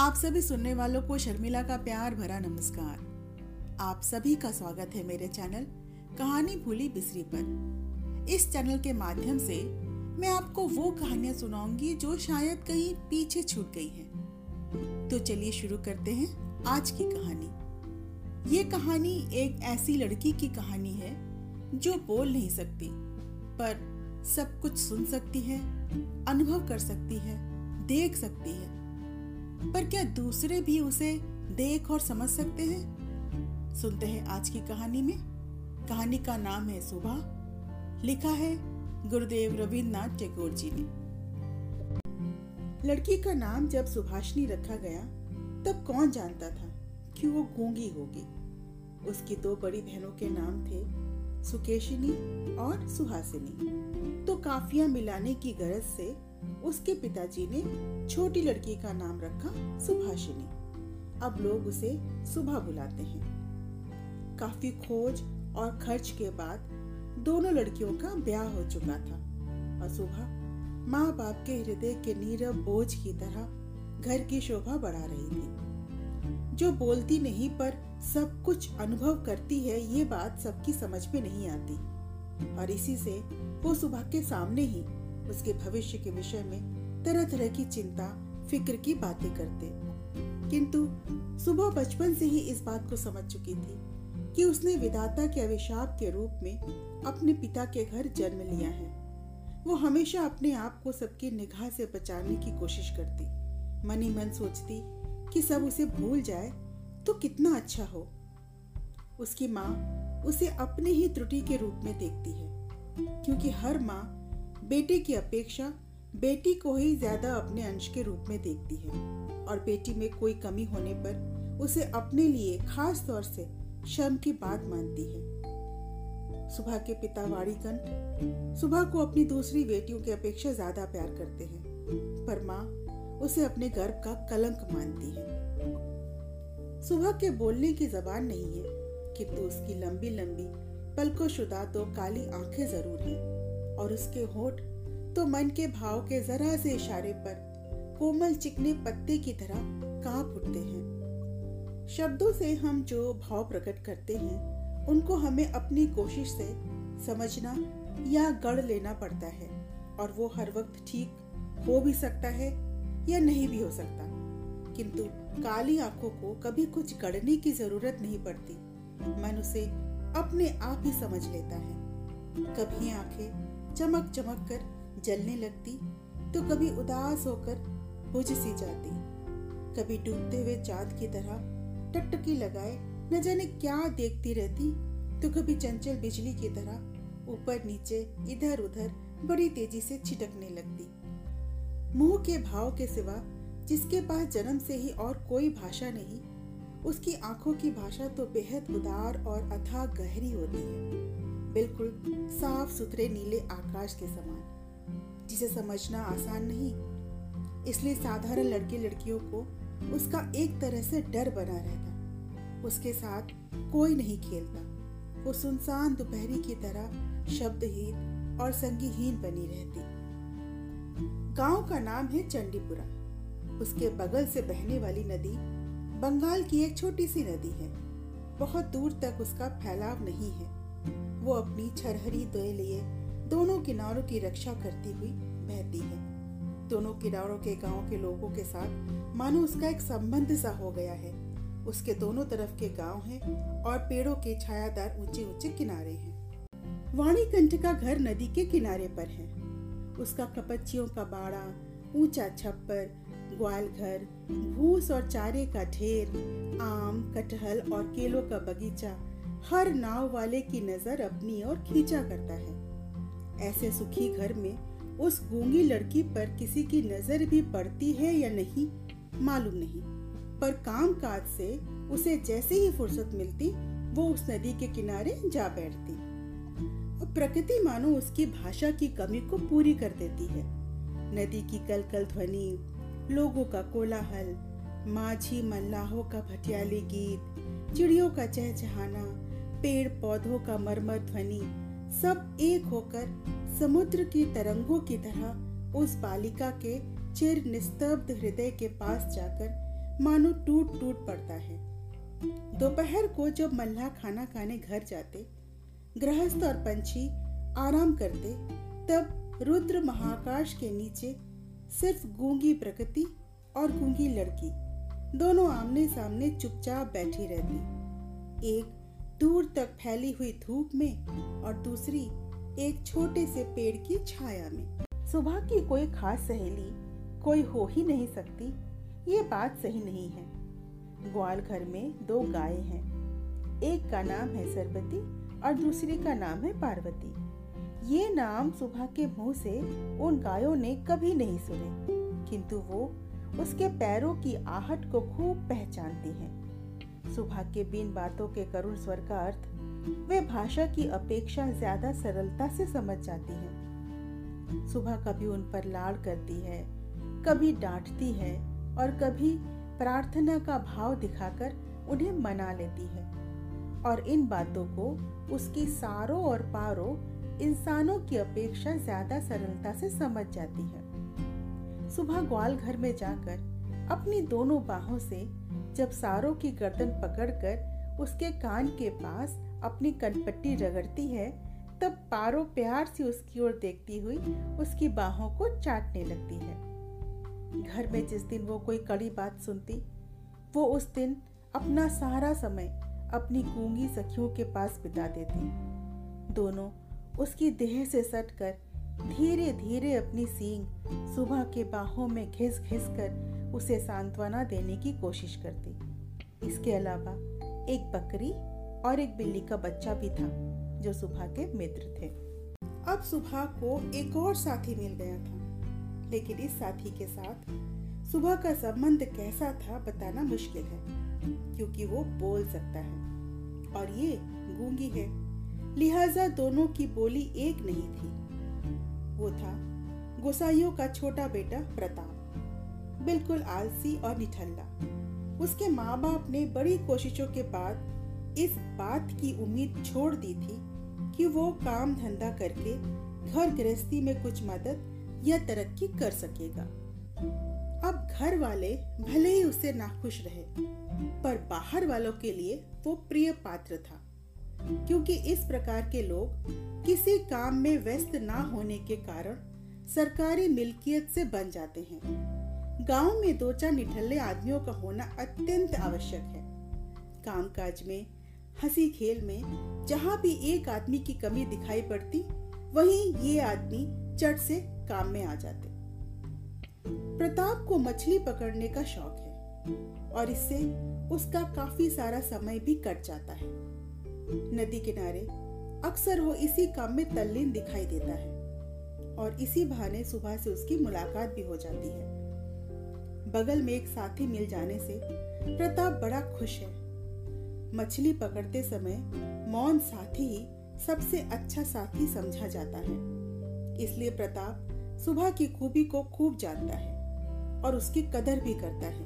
आप सभी सुनने वालों को शर्मिला का प्यार भरा नमस्कार। आप सभी का स्वागत है मेरे चैनल कहानी भूली बिसरी पर। इस चैनल के माध्यम से मैं आपको वो कहानियाँ सुनाऊँगी जो शायद कहीं पीछे छूट गई हैं। तो चलिए शुरू करते हैं आज की कहानी। ये कहानी एक ऐसी लड़की की कहानी है जो बोल नहीं सकती, पर सब कुछ सुन सकती है, अनुभव कर सकती है, देख सकती है। पर क्या दूसरे भी उसे देख और समझ सकते हैं? सुनते हैं आज की कहानी में। कहानी का नाम है सुबह। लिखा है गुरुदेव रविन्द्रनाथ टैगोर जी ने। लड़की का नाम जब सुभाषनी रखा गया, तब कौन जानता था कि वो गूँगी होगी? उसकी दो बड़ी बहनों के नाम थे सुकेशिनी और सुहासिनी। तो काफिया मिलाने की गरज से उसके पिताजी ने छोटी लड़की का नाम रखा सुभाषिनी। अब लोग उसे सुबह बुलाते हैं। काफ़ी खोज और खर्च के बाद दोनों लड़कियों का ब्याह हो चुका था और सुबह माँ बाप के हृदय के नीरव बोझ की तरह घर की शोभा बढ़ा रही थी। जो बोलती नहीं पर सब कुछ अनुभव करती है, ये बात सबकी समझ में नहीं आती। और इसी से वो सुबह के सामने ही उसके भविष्य के विषय में तरह तरह की चिंता, फ़िक्र की बातें करते। किंतु सुबह बचपन से ही इस बात को समझ चुकी थी कि उसने विधाता के अभिशाप के रूप में अपने पिता के घर जन्म लिया है। वो हमेशा अपने आप को सबकी निगाह से बचाने की कोशिश करती। मनी मन सोचती कि सब उसे भूल जाए तो कितना अच्छा हो। उसकी माँ उसे अपने ही त्रुटि के रूप में देखती है, क्योंकि हर माँ बेटे की अपेक्षा बेटी को ही ज़्यादा अपने अंश के रूप में देखती है और बेटी में कोई कमी होने पर उसे अपने लिए खास तौर से शर्म की बात मानती है। सुबह के पिता वाणीकंठ सुबह को अपनी दूसरी बेटियों की अपेक्षा ज़्यादा प्यार करते हैं, पर माँ उसे अपने गर्भ का कलंक मानती है। सुबह के बोलने की जबान नहीं है, किंतु उसकी लंबी लंबी पलको शुदा तो काली आँखें ज़रूर हैं। और उसके होठ तो मन के भाव के जरा से इशारे पर कोमल चिकने पत्ते की तरह काँप उठते हैं। शब्दों से हम जो भाव प्रकट करते हैं, उनको हमें अपनी कोशिश से समझना या गढ़ लेना पड़ता है और वो हर वक्त ठीक हो भी सकता है या नहीं भी हो सकता। किंतु काली आँखों को कभी कुछ गढ़ने की ज़रूरत नहीं पड़ती। मन उसे अपने आप ही समझ लेता है। कभी आँखें चमक चमक कर जलने लगती तो कभी उदास होकर बुझ सी जाती। कभी डूबते हुए चाँद की तरह टकटकी लगाए, न जाने क्या देखती रहती तो कभी चंचल बिजली की तरह ऊपर नीचे, इधर उधर बड़ी तेज़ी से छिटकने लगती। मुँह के भाव के सिवा जिसके पास जन्म से ही और कोई भाषा नहीं, उसकी आँखों की भाषा तो बेहद उदार और अथाह गहरी होती है। बिल्कुल साफ़ सुथरे नीले आकाश के समान। जिसे समझना आसान नहीं। इसलिए साधारण लड़के लड़कियों को उसका एक तरह से डर बना रहता। उसके साथ कोई नहीं खेलता। वो सुनसान दोपहरी की तरह शब्दहीन और संगीहीन बनी रहती। गाँव का नाम है चंडीपुरा। उसके बगल से बहने वाली नदी बंगाल की एक छोटी सी नदी है। बहुत दूर तक उसका फैलाव नहीं है। वो अपनी छरहरी दे लिए दोनों किनारों की रक्षा करती हुई बहती है। दोनों किनारों के गाँव के लोगों के साथ मानो उसका एक संबंध सा हो गया है। उसके दोनों तरफ़ के गाँव हैं और पेड़ों के छायादार ऊँचे ऊँचे किनारे हैं। वाणीकंठ का घर नदी के किनारे पर है। उसका कपच्चियों का बाड़ा, ऊँचा छप्पर, ग्वाल घर, भूस और चारे का ढेर, आम, कटहल और केलों का बगीचा हर नाव वाले की नज़र अपनी ओर खींचा करता है। ऐसे सुखी घर में उस गूँगी लड़की पर किसी की नज़र भी पड़ती है या नहीं, मालूम नहीं। पर काम काज से उसे जैसे ही फुर्सत मिलती, वो उस नदी के किनारे जा बैठती। और प्रकृति मानो उसकी भाषा की कमी को पूरी कर देती है। नदी की कल कल ध्वनि, लोगों का कोलाहल, माझी मल्लाहों का भटियाली गीत, चिड़ियों का चहचहाना पेड़ पौधों का मरमर ध्वनि, सब एक होकर समुद्र की तरंगों की तरह उस बालिका के चिर निस्तब्ध हृदय के पास जाकर मानो टूट टूट पड़ता है। दोपहर को जब मल्लाह खाना खाने घर जाते, गृहस्थ और पंछी आराम करते, तब रुद्र महाकाश के नीचे सिर्फ़ गूँगी प्रकृति और गूँगी लड़की, दोनों आमने सामने चुपचाप बैठी रहती। एक दूर तक फैली हुई धूप में और दूसरी एक छोटे से पेड़ की छाया में। सुबह की कोई खास सहेली कोई हो ही नहीं सकती। ये बात सही नहीं है। ग्वाल घर में दो गाय हैं। एक का नाम है सरबती और दूसरी का नाम है पार्वती। ये नाम सुबह के मुँह से उन गायों ने कभी नहीं सुने, किंतु वो उसके पैरों की आहट को खूब पहचानती हैं। सुबह के बिन बातों के करुण स्वर का अर्थ, वे भाषा की अपेक्षा ज़्यादा सरलता से समझ जाती हैं। सुबह कभी उन पर लाड़ करती है, कभी डांटती है और कभी प्रार्थना का भाव दिखाकर उन्हें मना लेती है और इन बातों को उसकी सारों और पारों इंसानों की अपेक्षा ज़्यादा सरलता से समझ जाती है सुबह ग्वाल घर में जाकर अपनी दोनों बाहों से जब सारों की गर्दन पकड़कर उसके कान के पास अपनी कनपट्टी रगड़ती है, तब पारो प्यार से उसकी ओर देखती हुई उसकी बाहों को चाटने लगती है। घर में जिस दिन वो कोई कड़ी बात सुनती, वो उस दिन अपना सारा समय अपनी गूँगी सखियों के पास बिता देती। दोनों उसकी देह से सटकर धीरे धीरे अपनी सींग सुबह के बाहों में घिस घिस कर उसे सांत्वना देने की कोशिश करती। इसके अलावा, एक बकरी और एक बिल्ली का बच्चा भी था, जो सुबह के मित्र थे। अब सुबह को एक और साथी मिल गया था, लेकिन इस साथी के साथ सुबह का संबंध कैसा था बताना मुश्किल है, क्योंकि वो बोल सकता है, और ये गूँगी है। लिहाजा दोनों की बोली एक नहीं थी। वो था गोसाइयों का छोटा बेटा प्रताप। बिल्कुल आलसी और निठल्ला। उसके माँ बाप ने बड़ी कोशिशों के बाद इस बात की उम्मीद छोड़ दी थी कि वो काम धंधा करके घर गृहस्थी में कुछ मदद या तरक्की कर सकेगा। अब घर वाले भले ही उससे नाखुश रहे, पर बाहर वालों के लिए वो प्रिय पात्र था, क्योंकि इस प्रकार के लोग किसी काम में व्यस्त ना होने के कारण सरकारी मिल्कियत से बन जाते हैं। गाँव में दो चार निठल्ले आदमियों का होना अत्यंत आवश्यक है। कामकाज में, हँसी खेल में, जहाँ भी एक आदमी की कमी दिखाई पड़ती, वहीं ये आदमी चट से काम में आ जाते। प्रताप को मछली पकड़ने का शौक है, और इससे उसका काफ़ी सारा समय भी कट जाता है। नदी किनारे अक्सर वो इसी काम में तल्लीन दिखाई देता है, और इसी बहाने सुबह से उसकी मुलाकात भी हो जाती है। बगल में एक साथी मिल जाने से प्रताप बड़ा खुश है। मछली पकड़ते समय मौन साथी ही सबसे अच्छा साथी समझा जाता है। इसलिए प्रताप सुबह की खूबी को खूब जानता है और उसकी कदर भी करता है।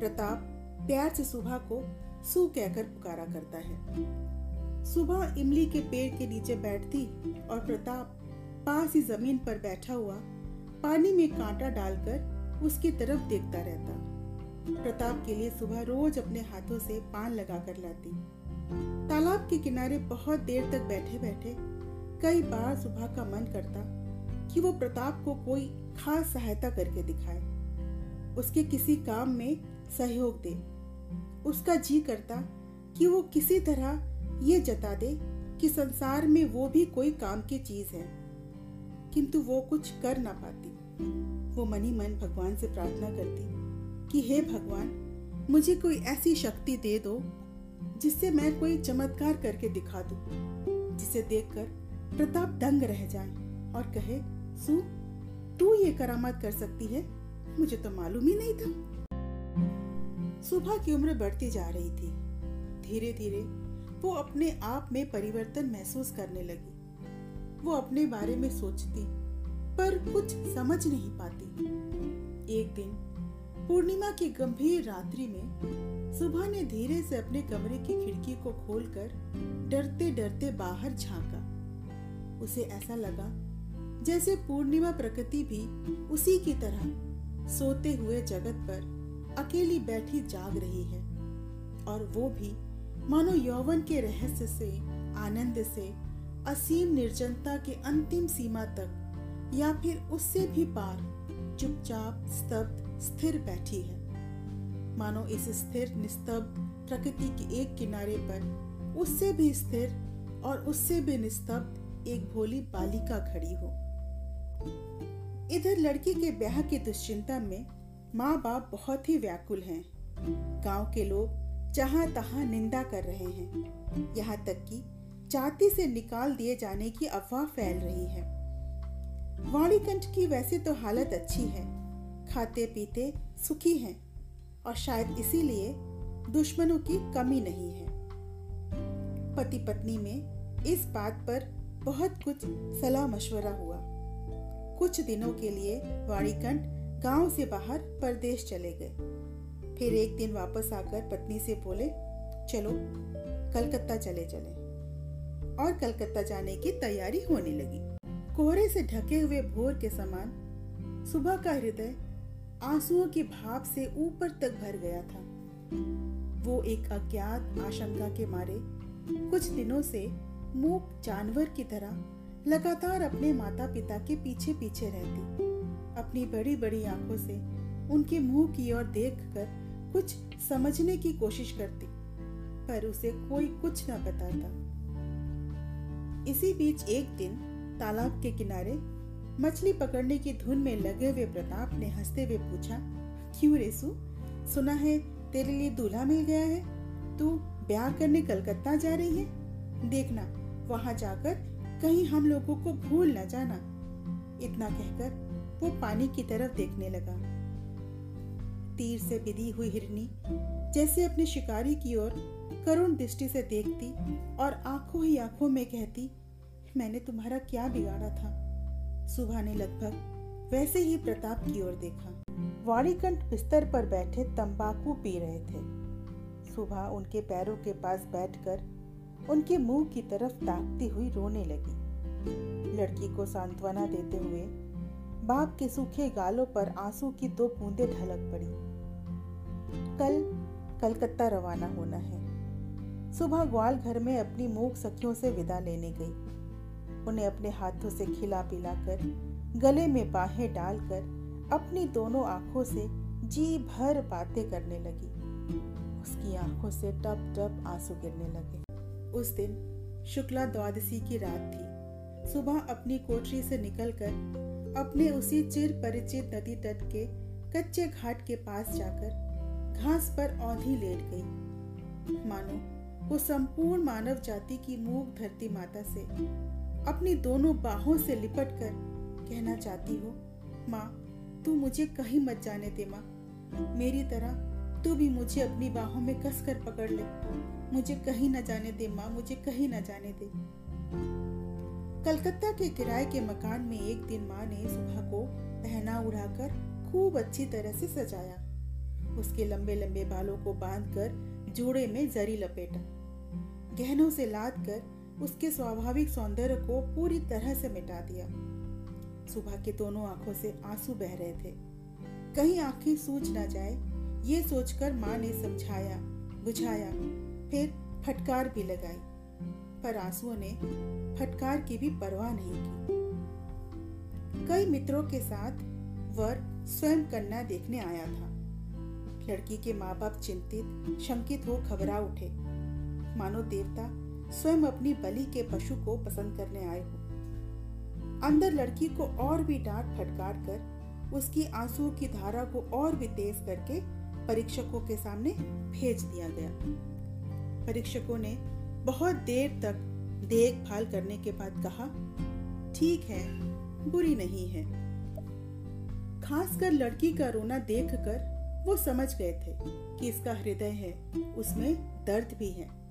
प्रताप प्यार से सुबह को सू कहकर पुकारा करता है। सुबह इमली के पेड़ के नीचे बैठती और प्रताप पास ही ज़मीन पर बैठा हुआ पानी में कांटा डालकर उसकी तरफ़ देखता रहता। प्रताप के लिए सुबह रोज अपने हाथों से पान लगा कर लाती। तालाब के किनारे बहुत देर तक बैठे बैठे कई बार सुबह का मन करता कि वो प्रताप को कोई खास सहायता करके दिखाए। उसके किसी काम में सहयोग दे। उसका जी करता कि वो किसी तरह ये जता दे कि संसार में वो भी कोई काम की चीज़ है, किंतु वो कुछ कर ना पाती। वो मनी मन भगवान से प्रार्थना करती कि हे भगवान मुझे कोई ऐसी शक्ति दे दो जिससे मैं कोई चमत्कार करके दिखा दूँ, जिसे देखकर प्रताप दंग रह जाए और कहे सु तू ये करामत कर सकती है? मुझे तो मालूम ही नहीं था। सुबह की उम्र बढ़ती जा रही थी। धीरे धीरे वो अपने आप में परिवर्तन महसूस करने लगी। वो अपने बारे में सोचती पर कुछ समझ नहीं पाती। एक दिन, पूर्णिमा की गंभीर रात्रि में सुबह ने धीरे से अपने कमरे की खिड़की को खोलकर डरते डरते बाहर झांका। उसे ऐसा लगा जैसे पूर्णिमा प्रकृति भी उसी की तरह सोते हुए जगत पर अकेली बैठी जाग रही है और वो भी मानो यौवन के रहस्य से, आनंद से, असीम निर्जनता के अंतिम सीमा तक या फिर उससे भी पार चुपचाप स्तब्ध, स्थिर बैठी है। मानो इस स्थिर, निस्तब्ध प्रकृति के एक किनारे पर उससे भी स्थिर और उससे भी निस्तब्ध एक भोली बालिका खड़ी हो। इधर लड़की के ब्याह की दुश्चिंता में माँ बाप बहुत ही व्याकुल हैं। गाँव के लोग जहाँ तहां निंदा कर रहे हैं। यहाँ तक कि जाति से निकाल दिए जाने की अफवाह फैल रही है। वाणीकंठ की वैसे तो हालत अच्छी है खाते पीते सुखी हैं और शायद इसीलिए दुश्मनों की कमी नहीं है। पति पत्नी में इस बात पर बहुत कुछ सलाह मशवरा हुआ। कुछ दिनों के लिए वाणीकंठ गाँव से बाहर परदेश चले गए। फिर एक दिन वापस आकर पत्नी से बोले, चलो, कलकत्ता चले चले। और कलकत्ता जाने की तैयारी होने लगी। कोहरे से ढके हुए भोर के समान सुबह का हृदय आंसुओं की भाप से ऊपर तक भर गया था। वो एक अज्ञात आशंका के मारे कुछ दिनों से मूक जानवर की तरह लगातार अपने माता पिता के पीछे पीछे रहती। अपनी बड़ी बड़ी आँखों से उनके मुँह की ओर देखकर कुछ समझने की कोशिश करती, पर उसे कोई कुछ न बताता। इसी बीच एक दिन तालाब के किनारे मछली पकड़ने की धुन में लगे हुए प्रताप ने हँसते हुए पूछा, क्यों रेसु सुना है तेरे लिए दूल्हा मिल गया है। तू ब्याह करने कलकत्ता जा रही है। देखना, वहाँ जाकर कहीं हम लोगों को भूल न जाना। इतना कहकर वो पानी की तरफ़ देखने लगा। तीर से बिधी हुई हिरनी जैसे अपने शिकारी की ओर करुण दृष्टि से देखती और आँखों ही आँखों में कहती मैंने तुम्हारा क्या बिगाड़ा था? सुबह ने लगभग वैसे ही प्रताप की ओर देखा। वाणीकंठ बिस्तर पर बैठे तंबाकू पी रहे थे। सुबह उनके पैरों के पास बैठकर उनके मुँह की तरफ़ ताकती हुई रोने लगी। लड़की को सांत्वना देते हुए बाप के सूखे गालों पर आँसू की दो बूंदे ढलक पड़ी। कल कलकत्ता रवाना होना है। सुबह ग्वाल घर में अपनी मूक सखियों से विदा लेने गई। उन्हें अपने हाथों से खिला पिलाकर, गले में बाहें डालकर, अपनी दोनों आँखों से जी भर बातें करने लगी। उसकी आँखों से टप टप आँसू गिरने लगे। उस दिन शुक्ला द्वादशी की रात थी। सुबह अपनी कोठरी से निकलकर अपने उसी चिर परिचित नदी तट के कच्चे घाट के पास जाकर घास पर औंधी लेट गई। मानो वो संपूर्ण मानव जाति की मूक धरती माता से अपनी दोनों बाहों से लिपट कर कहना चाहती हो, माँ, तू मुझे कहीं मत जाने दे, माँ। मेरी तरह तू भी मुझे अपनी बाहों में कस कर पकड़ ले। मुझे कहीं न जाने दे, माँ, मुझे कहीं न जाने दे। कलकत्ता के किराए के मकान में एक दिन माँ ने सुबह को पहना उड़ाकर खूब अच्छी तरह से सजाया। उसके लंबे लंबे बालों को बांधकर जोड़े में जरी लपेटा। गहनों से लाद कर उसके स्वाभाविक सौंदर्य को पूरी तरह से मिटा दिया। सुबह के दोनों आँखों से आँसू बह रहे थे। कहीं आँखें सूज ना जाए, ये सोचकर माँ ने समझाया, बुझाया, फिर फटकार भी लगाई। पर आंसुओं ने फटकार की भी परवाह नहीं की। कई मित्रों के साथ वर स्वयं कन्या देखने आया था। लड़की के माँ बाप चिंतित, शंकित हो घबरा उठे। मानो देवता स्वयं अपनी बलि के पशु को पसंद करने आए हो। अंदर लड़की को और भी डांट फटकार कर, उसकी आंसुओं की धारा को और भी तेज करके परीक्षकों के सामने भेज दिया गया। परीक्षकों ने बहुत देर तक देखभाल करने के बाद कहा, ठीक है, बुरी नहीं है। खासकर लड़की का रोना देखकर वो समझ गए थे कि इसका हृदय है, उसमें दर्द भी है।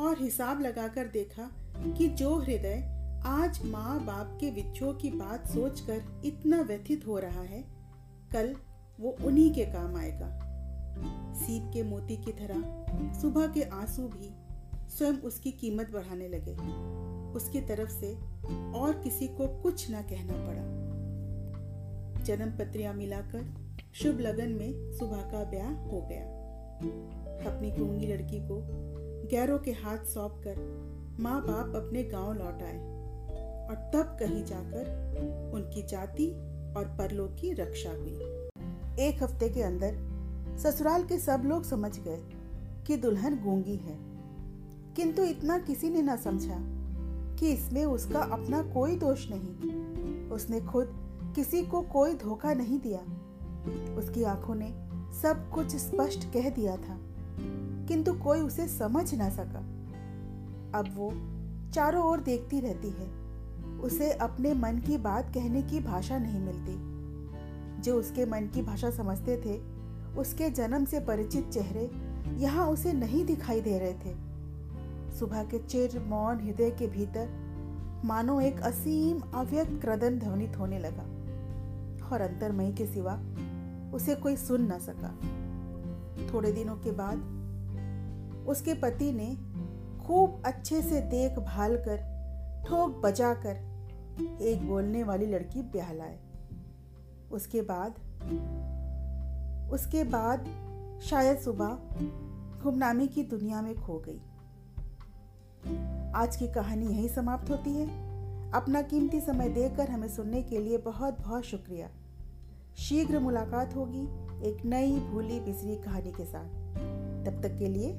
और हिसाब लगाकर देखा कि जो हृदय आज माँ बाप के विच्छो की बात सोचकर इतना व्यथित हो रहा है, कल वो उन्हीं के काम आएगा। सीप के मोती की तरह सुबह के आँसू भी स्वयं उसकी कीमत बढ़ाने लगे। उसकी तरफ़ से और किसी को कुछ ना कहना पड़ा। जन्म पत्रियाँ मिलाकर शुभ लगन में सुबह का ब्याह हो गया। अपनी गूँगी लड़की को गैरों के हाथ सौंप कर माँ बाप अपने गाँव लौट आए और तब कहीं जाकर उनकी जाति और परलोक की रक्षा हुई। एक हफ़्ते के अंदर ससुराल के सब लोग समझ गए कि दुल्हन गूँगी है। किंतु इतना किसी ने ना समझा कि इसमें उसका अपना कोई दोष नहीं। उसने खुद किसी को कोई धोखा नहीं दिया। उसकी आँखों ने सब कुछ स्पष्ट कह दिया था। किंतु कोई उसे समझ ना सका। अब वो चारों ओर देखती रहती है। उसे अपने मन की बात कहने की भाषा नहीं मिलती। जो उसके मन की भाषा समझते थे, उसके जन्म से परिचित चेहरे यहाँ उसे नहीं दिखाई दे रहे थे। सुबह के चिर, मौन हृदय के भीतर मानो एक असीम अव्यक्त क्रदन ध्वनित होने लगा और अंतरमयी के सिवा उसे कोई सुन न सका। थोड़े दिनों के बाद उसके पति ने खूब अच्छे से देखभाल कर, ठोक बजा कर एक बोलने वाली लड़की ब्याह लाए उसके बाद उसके बाद शायद सुबह गुमनामी की दुनिया में खो गई। आज की कहानी यहीं समाप्त होती है। अपना कीमती समय देकर हमें सुनने के लिए बहुत बहुत शुक्रिया। शीघ्र मुलाकात होगी एक नई भूली बिसरी कहानी के साथ। तब तक के लिए